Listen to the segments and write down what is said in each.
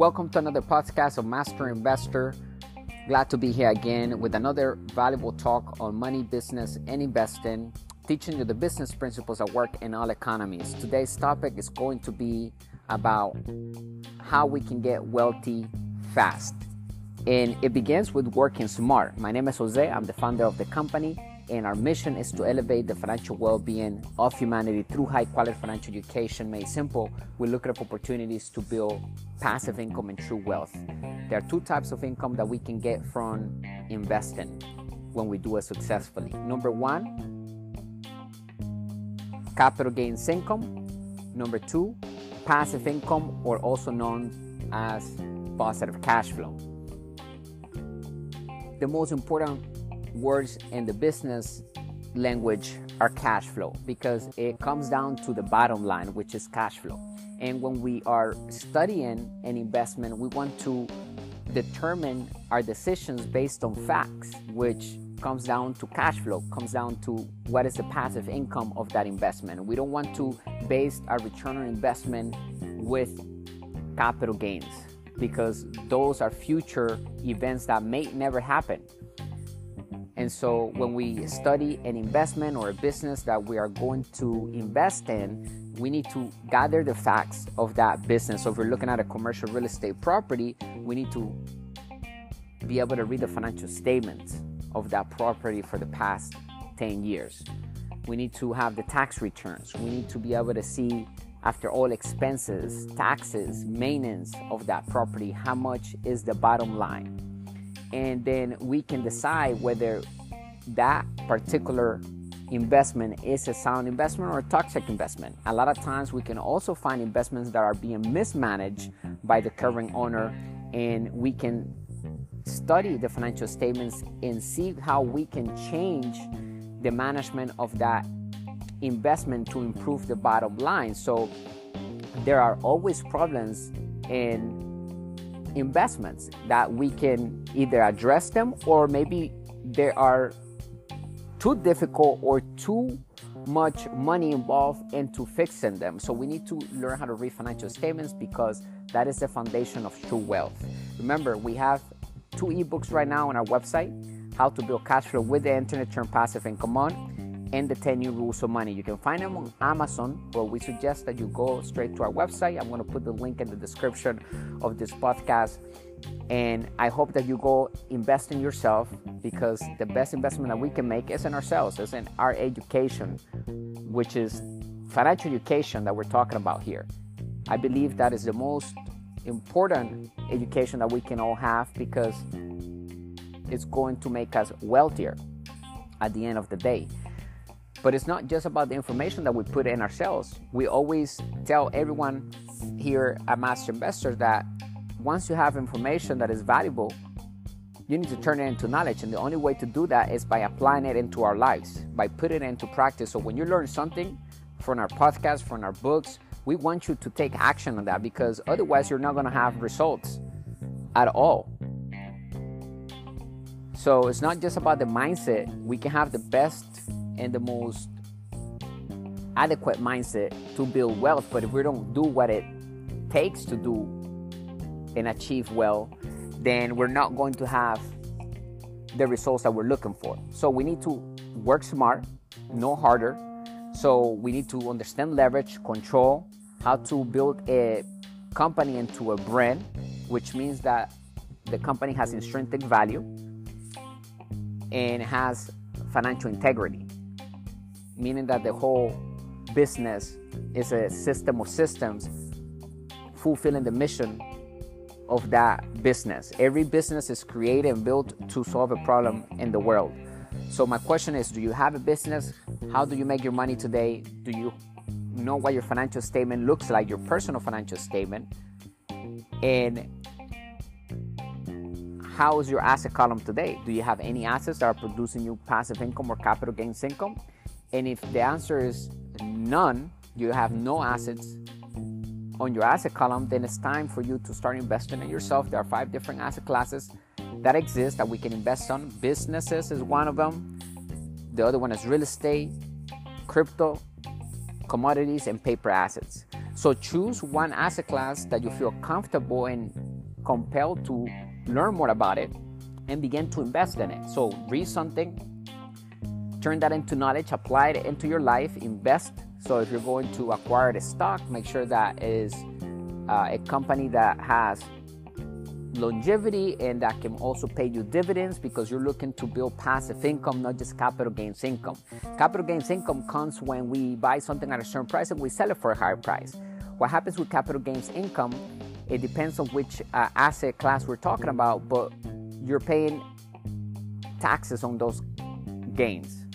Welcome to another podcast of Master Investor. Glad to be here again with another valuable talk on money, business, and investing, teaching you the business principles that work in all economies. Today's topic is going to be about how we can get wealthy fast. And it begins with working smart. My name is Jose, I'm the founder of the company and our mission is to elevate the financial well-being of humanity through high-quality financial education. Made simple we look at opportunities to build passive income and true wealth. There are two types of income that we can get from investing when we do it successfully. Number one capital gains income. Number two passive income or also known as positive cash flow. The most important words in the business language are cash flow because it comes down to the bottom line, which is cash flow. And when we are studying an investment, we want to determine our decisions based on facts, which comes down to cash flow, comes down to what is the passive income of that investment. We don't want to base our return on investment with capital gains because those are future events that may never happen. And so when we study an investment or a business that we are going to invest in, we need to gather the facts of that business. So if we're looking at a commercial real estate property, we need to be able to read the financial statements of that property for the past 10 years. We need to have the tax returns. We need to be able to see after all expenses, taxes, maintenance of that property, how much is the bottom line and then we can decide whether that particular investment is a sound investment or a toxic investment. A lot of times we can also find investments that are being mismanaged by the current owner, and we can study the financial statements and see how we can change the management of that investment to improve the bottom line. So there are always problems in investments that we can either address them or maybe they are too difficult or too much money involved into fixing them. So we need to learn how to read financial statements because that is the foundation of true wealth. Remember, we have two ebooks right now on our website how to build cash flow with the internet, turn passive income on and the 10 new rules of money. You can find them on Amazon, but we suggest that you go straight to our website. I'm going to put the link in the description of this podcast. And I hope that you go invest in yourself because the best investment that we can make is in ourselves, is in our education, which is financial education that we're talking about here. I believe that is the most important education that we can all have because it's going to make us wealthier at the end of the day. But it's not just about the information that we put in ourselves. We always tell everyone here at Master Investors that once you have information that is valuable, you need to turn it into knowledge. And the only way to do that is by applying it into our lives, by putting it into practice. So when you learn something from our podcast, from our books, we want you to take action on that because otherwise you're not going to have results at all. So it's not just about the mindset. We can have the best and the most adequate mindset to build wealth. But if we don't do what it takes to do and achieve well, then we're not going to have the results that we're looking for. So we need to work smart, no harder. So we need to understand leverage, control, how to build a company into a brand, which means that the company has intrinsic value and has financial integrity meaning that the whole business is a system of systems fulfilling the mission of that business. Every business is created and built to solve a problem in the world. So, my question is do you have a business? How do you make your money today? Do you know what your financial statement looks like, your personal financial statement? And how is your asset column today? Do you have any assets that are producing you passive income or capital gains income? And if the answer is none, you have no assets on your asset column, then it's time for you to start investing in yourself. There are five different asset classes that exist that we can invest on. Businesses is one of them. The other one is real estate, crypto, commodities, and paper assets. So choose one asset class that you feel comfortable and compelled to learn more about it and begin to invest in it. So, read something, turn that into knowledge, apply it into your life, invest. So, if you're going to acquire the stock, make sure that is uh, a company that has longevity and that can also pay you dividends because you're looking to build passive income, not just capital gains income. Capital gains income comes when we buy something at a certain price and we sell it for a higher price. What happens with capital gains income, it depends on which uh, asset class we're talking about, but you're paying taxes on those gains.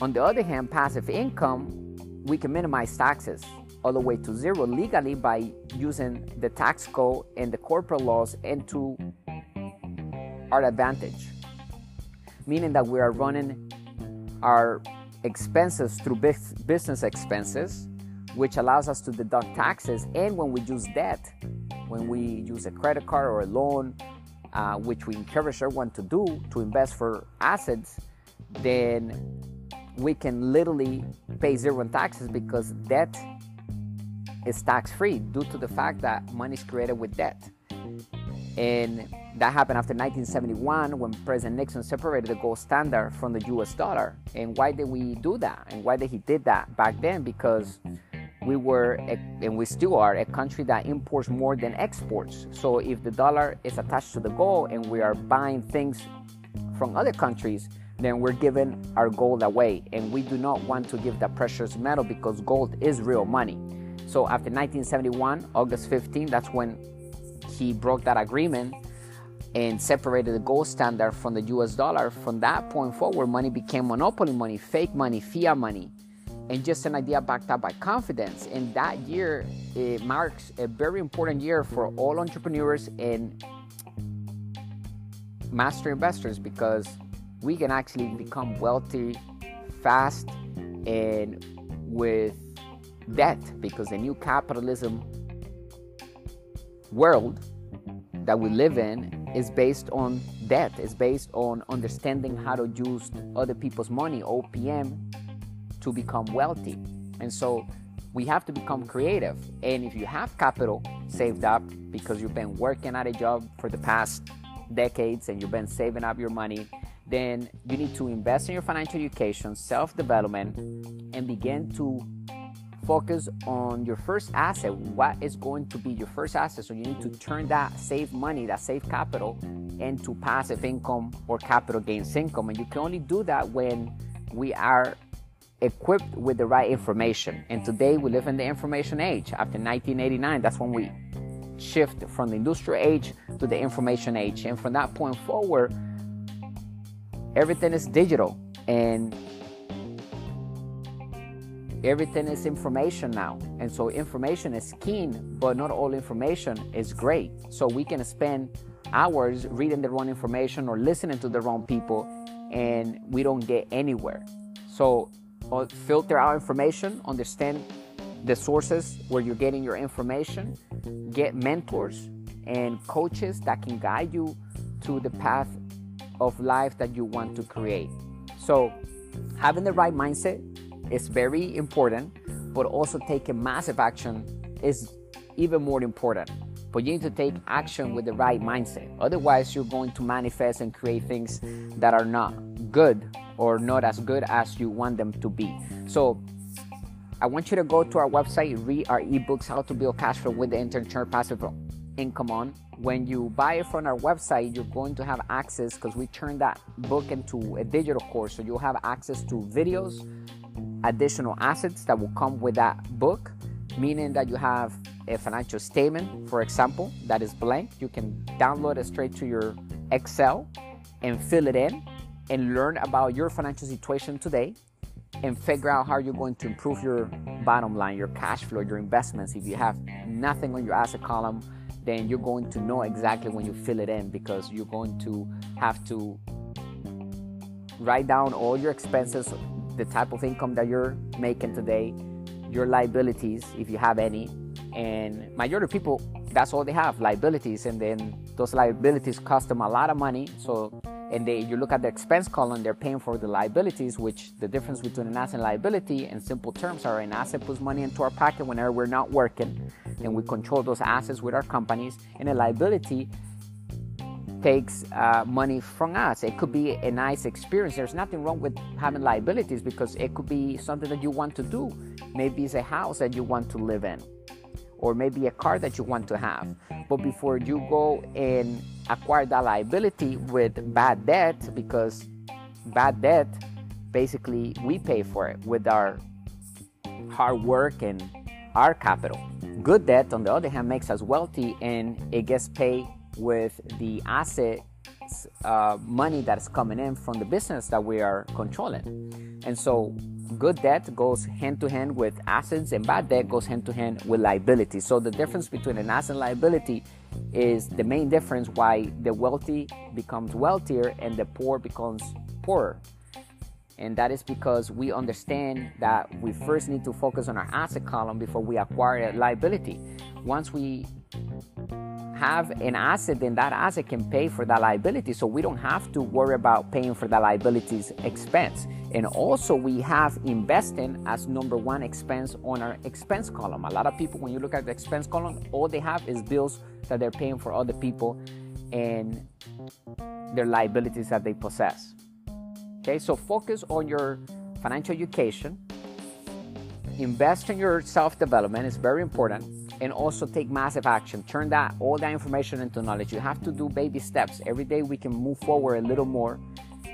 On the other hand, passive income, we can minimize taxes all the way to zero legally by using the tax code and the corporate laws into our advantage. Meaning that we are running our expenses through business expenses, which allows us to deduct taxes. And when we use debt, when we use a credit card or a loan, uh, which we encourage everyone to do to invest for assets, then we can literally pay zero in taxes because debt is tax free due to the fact that money is created with debt. And that happened after 1971 when President Nixon separated the gold standard from the US dollar. And why did we do that? And why did he did that back then? Because we were and we still are a country that imports more than exports. So if the dollar is attached to the gold and we are buying things from other countries, then we're giving our gold away. And we do not want to give that precious metal because gold is real money. So after 1971, August 15, that's when he broke that agreement and separated the gold standard from the US dollar. From that point forward, money became monopoly money, fake money, fiat money, and just an idea backed up by confidence. And that year, it marks a very important year for all entrepreneurs and master investors because we can actually become wealthy fast and with debt because the new capitalism world that we live in is based on debt, it's based on understanding how to use other people's money, OPM, to become wealthy. And so we have to become creative. And if you have capital saved up because you've been working at a job for the past decades and you've been saving up your money, then you need to invest in your financial education, self development, and begin to focus on your first asset. What is going to be your first asset? So you need to turn that save money, that save capital, into passive income or capital gains income. And you can only do that when we are equipped with the right information. And today we live in the information age. After 1989, that's when we shift from the industrial age to the information age. And from that point forward, everything is digital. And everything is information now and so information is keen but not all information is great so we can spend hours reading the wrong information or listening to the wrong people and we don't get anywhere so uh, filter out information understand the sources where you're getting your information get mentors and coaches that can guide you to the path of life that you want to create so having the right mindset is very important, but also taking massive action is even more important. But you need to take action with the right mindset. Otherwise, you're going to manifest and create things that are not good or not as good as you want them to be. So, I want you to go to our website, read our ebooks, How to Build Cash Flow with the Intern Passive Income on. When you buy it from our website, you're going to have access because we turned that book into a digital course. So you'll have access to videos, additional assets that will come with that book, meaning that you have a financial statement, for example, that is blank. You can download it straight to your Excel and fill it in and learn about your financial situation today and figure out how you're going to improve your bottom line, your cash flow, your investments. If you have nothing on your asset column, then you're going to know exactly when you fill it in because you're going to have to write down all your expenses the type of income that you're making today, your liabilities, if you have any. And majority of people, that's all they have liabilities. And then those liabilities cost them a lot of money. So and they you look at the expense column they're paying for the liabilities which the difference between an asset and liability in simple terms are an asset puts money into our pocket whenever we're not working. And we control those assets with our companies. And a liability takes uh, money from us. It could be a nice experience. There's nothing wrong with having liabilities because it could be something that you want to do. Maybe it's a house that you want to live in or maybe a car that you want to have. But before you go and acquire that liability with bad debt, because bad debt, basically, we pay for it with our hard work and our capital. Good debt, on the other hand, makes us wealthy and it gets paid with the asset uh, money that's coming in from the business that we are controlling. And so good debt goes hand to hand with assets and bad debt goes hand to hand with liability. So the difference between an asset and liability is the main difference why the wealthy becomes wealthier and the poor becomes poorer. And that is because we understand that we first need to focus on our asset column before we acquire a liability. Once we have an asset, then that asset can pay for that liability. So we don't have to worry about paying for the liability's expense. And also, we have investing as number one expense on our expense column. A lot of people, when you look at the expense column, all they have is bills that they're paying for other people and their liabilities that they possess. Okay, so focus on your financial education, invest in your self development, is very important and also take massive action. Turn that all that information into knowledge. You have to do baby steps. Every day we can move forward a little more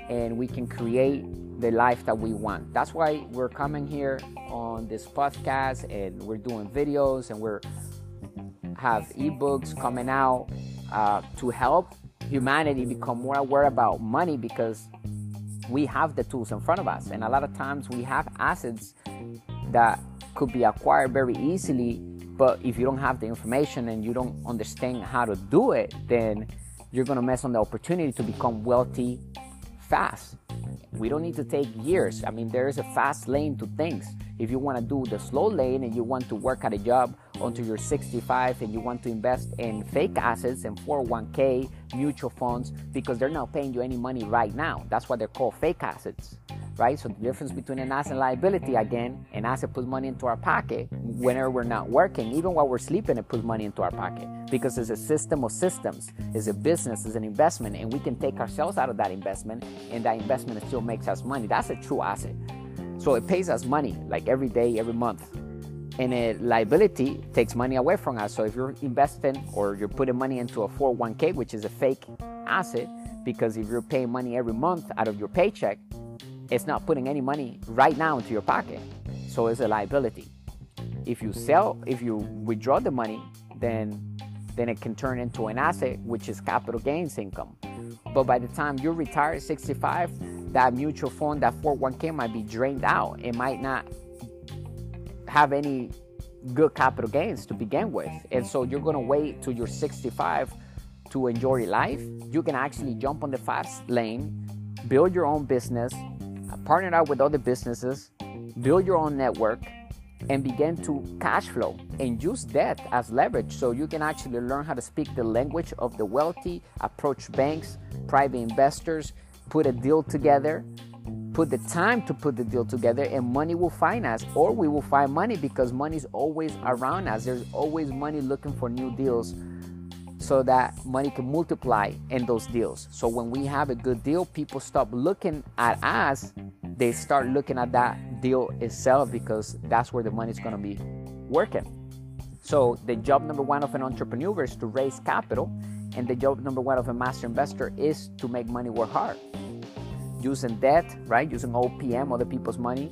and we can create the life that we want. That's why we're coming here on this podcast and we're doing videos and we're have ebooks coming out uh, to help humanity become more aware about money because we have the tools in front of us and a lot of times we have assets that could be acquired very easily but if you don't have the information and you don't understand how to do it, then you're going to miss on the opportunity to become wealthy fast. We don't need to take years. I mean, there is a fast lane to things. If you want to do the slow lane and you want to work at a job until you're 65 and you want to invest in fake assets and 401k, mutual funds, because they're not paying you any money right now. That's why they're called fake assets right? So the difference between an asset and liability, again, an asset puts money into our pocket whenever we're not working. Even while we're sleeping, it puts money into our pocket because it's a system of systems, it's a business, it's an investment, and we can take ourselves out of that investment, and that investment still makes us money. That's a true asset. So it pays us money like every day, every month. And a liability takes money away from us. So if you're investing or you're putting money into a 401k, which is a fake asset, because if you're paying money every month out of your paycheck, it's not putting any money right now into your pocket. So it's a liability. If you sell, if you withdraw the money, then then it can turn into an asset, which is capital gains income. But by the time you retire at 65, that mutual fund, that 401k might be drained out. It might not have any good capital gains to begin with. And so you're to wait till you're 65 to enjoy life. You can actually jump on the fast lane, build your own business, partner up with other businesses, build your own network, and begin to cash flow and use debt as leverage so you can actually learn how to speak the language of the wealthy, approach banks, private investors, put a deal together, put the time to put the deal together, and money will find us, or we will find money because money is always around us. There's always money looking for new deals so that money can multiply in those deals. So when we have a good deal, people stop looking at us, they start looking at that deal itself because that's where the money is going to be working. So the job number one of an entrepreneur is to raise capital, and the job number one of a master investor is to make money work hard. Using debt, right? Using OPM, other people's money,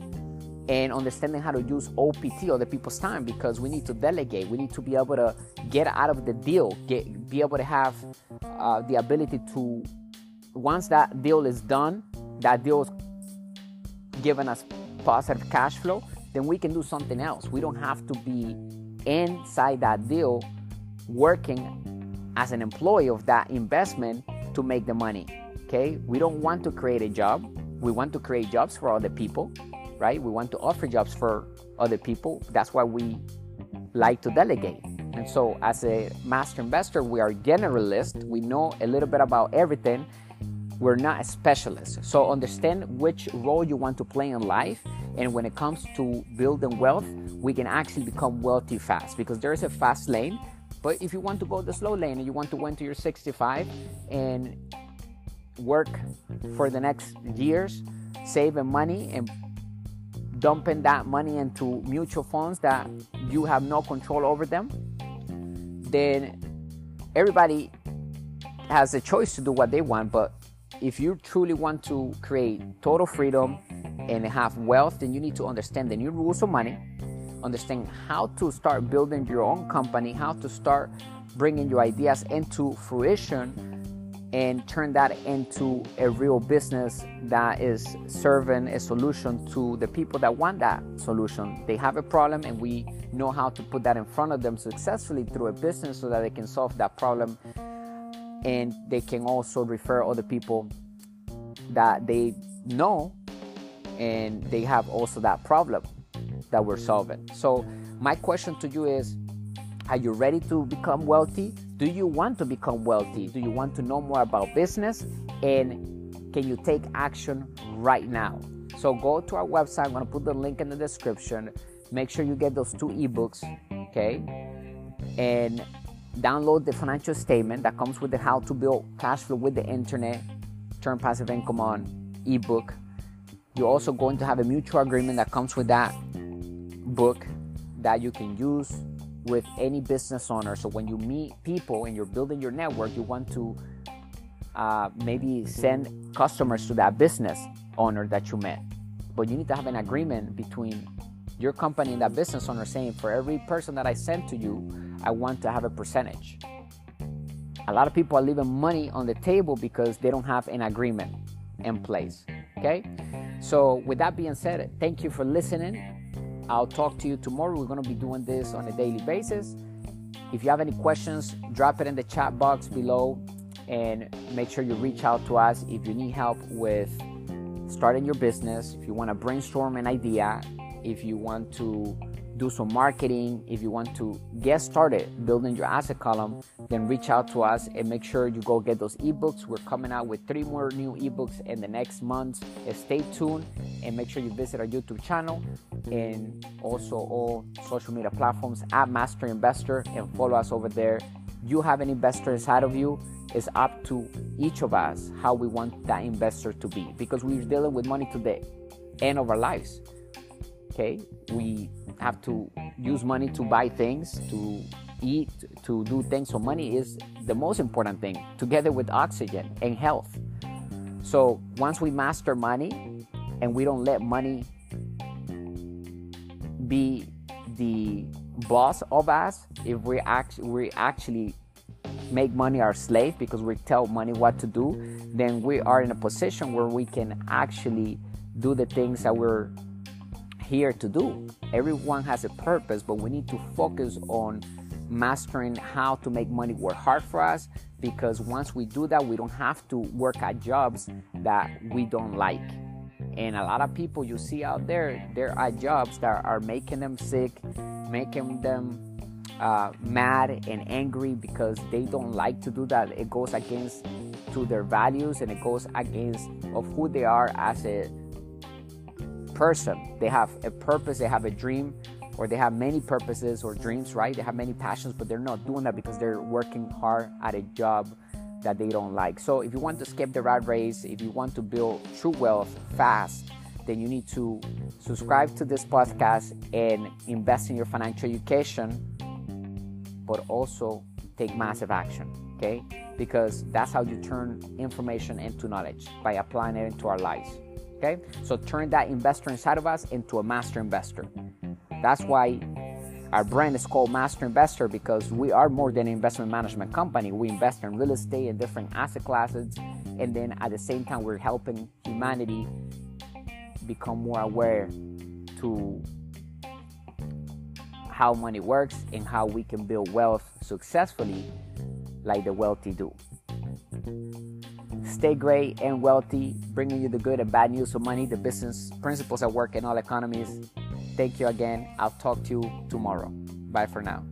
and understanding how to use OPT, other people's time, because we need to delegate. We need to be able to get out of the deal, get, be able to have uh, the ability to, once that deal is done, that deal is giving us positive cash flow, then we can do something else. We don't have to be inside that deal working as an employee of that investment to make the money. Okay? We don't want to create a job. We want to create jobs for other people right? We want to offer jobs for other people. That's why we like to delegate. And so, as a master investor, we are generalist. We know a little bit about everything. we're not a specialist. So understand which role you want to play in life. And when it comes to building wealth, we can actually become wealthy fast because there is a fast lane. But if you want to go the slow lane and you want to wait to your 65 and work for the next years, saving money and dumping that money into mutual funds that you have no control over them, then everybody has a choice to do what they want. But if you truly want to create total freedom and have wealth, then you need to understand the new rules of money, understand how to start building your own company, how to start bringing your ideas into fruition and turn that into a real business that is serving a solution to the people that want that solution. They have a problem, and we know how to put that in front of them successfully through a business so that they can solve that problem and they can also refer other people that they know and they have also that problem that we're solving. So, my question to you is Are you ready to become wealthy? Do you want to become wealthy? Do you want to know more about business? And can you take action right now? So, go to our website. I'm going to put the link in the description. Make sure you get those two ebooks, okay? And download the financial statement that comes with the how to build cash flow with the internet, turn passive income on ebook. You're also going to have a mutual agreement that comes with that book that you can use with any business owner. So when you meet people and you're building your network, you want to uh, maybe send customers to that business owner that you met. But you need to have an agreement between your company and that business owner saying, for every person that I send to you, I want to have a percentage. A lot of people are leaving money on the table because they don't have an agreement in place. Okay? So, with that being said, thank you for listening. I'll talk to you tomorrow. We're going to be doing this on a daily basis. If you have any questions, drop it in the chat box below and make sure you reach out to us if you need help with starting your business, if you want to brainstorm an idea, if you want to do some marketing, if you want to get started building your asset column, then reach out to us and make sure you go get those ebooks. We're coming out with three more new ebooks in the next months. Stay tuned and make sure you visit our YouTube channel and also all social media platforms at Master Investor and follow us over there. You have an investor inside of you. It's up to each of us how we want that investor to be because we're dealing with money today, end of our lives okay we have to use money to buy things to eat to do things. So money is the most important thing together with oxygen and health. So once we master money and we don't let money be the boss of us if we act we actually make money our slave because we tell money what to do then we are in a position where we can actually do the things that we're here to do. Everyone has a purpose, but we need to focus on mastering how to make money work hard for us because once we do that, we don't have to work at jobs that we don't like. And a lot of people you see out there, there are jobs that are making them sick, making them uh, mad and angry because they don't like to do that. It goes against to their values and it goes against of who they are as a person. They have a purpose, they have a dream, or they have many purposes or dreams, right? They have many passions, but they're not doing that because they're working hard at a job that they don't like. So if you want to skip the rat race, if you want to build true wealth fast, then you need to subscribe to this podcast and invest in your financial education, but also take massive action, okay? Because that's how you turn information into knowledge by applying it into our lives. Okay? So turn that investor inside of us into a master investor. That's why our brand is called Master Investor because we are more than an investment management company. We invest in real estate and different asset classes, and then at the same time, we're helping humanity become more aware to how money works and how we can build wealth successfully like the wealthy do. Stay great and wealthy, bringing you the good and bad news of money, the business principles at work in all economies. Thank you again. I'll talk to you tomorrow. Bye for now.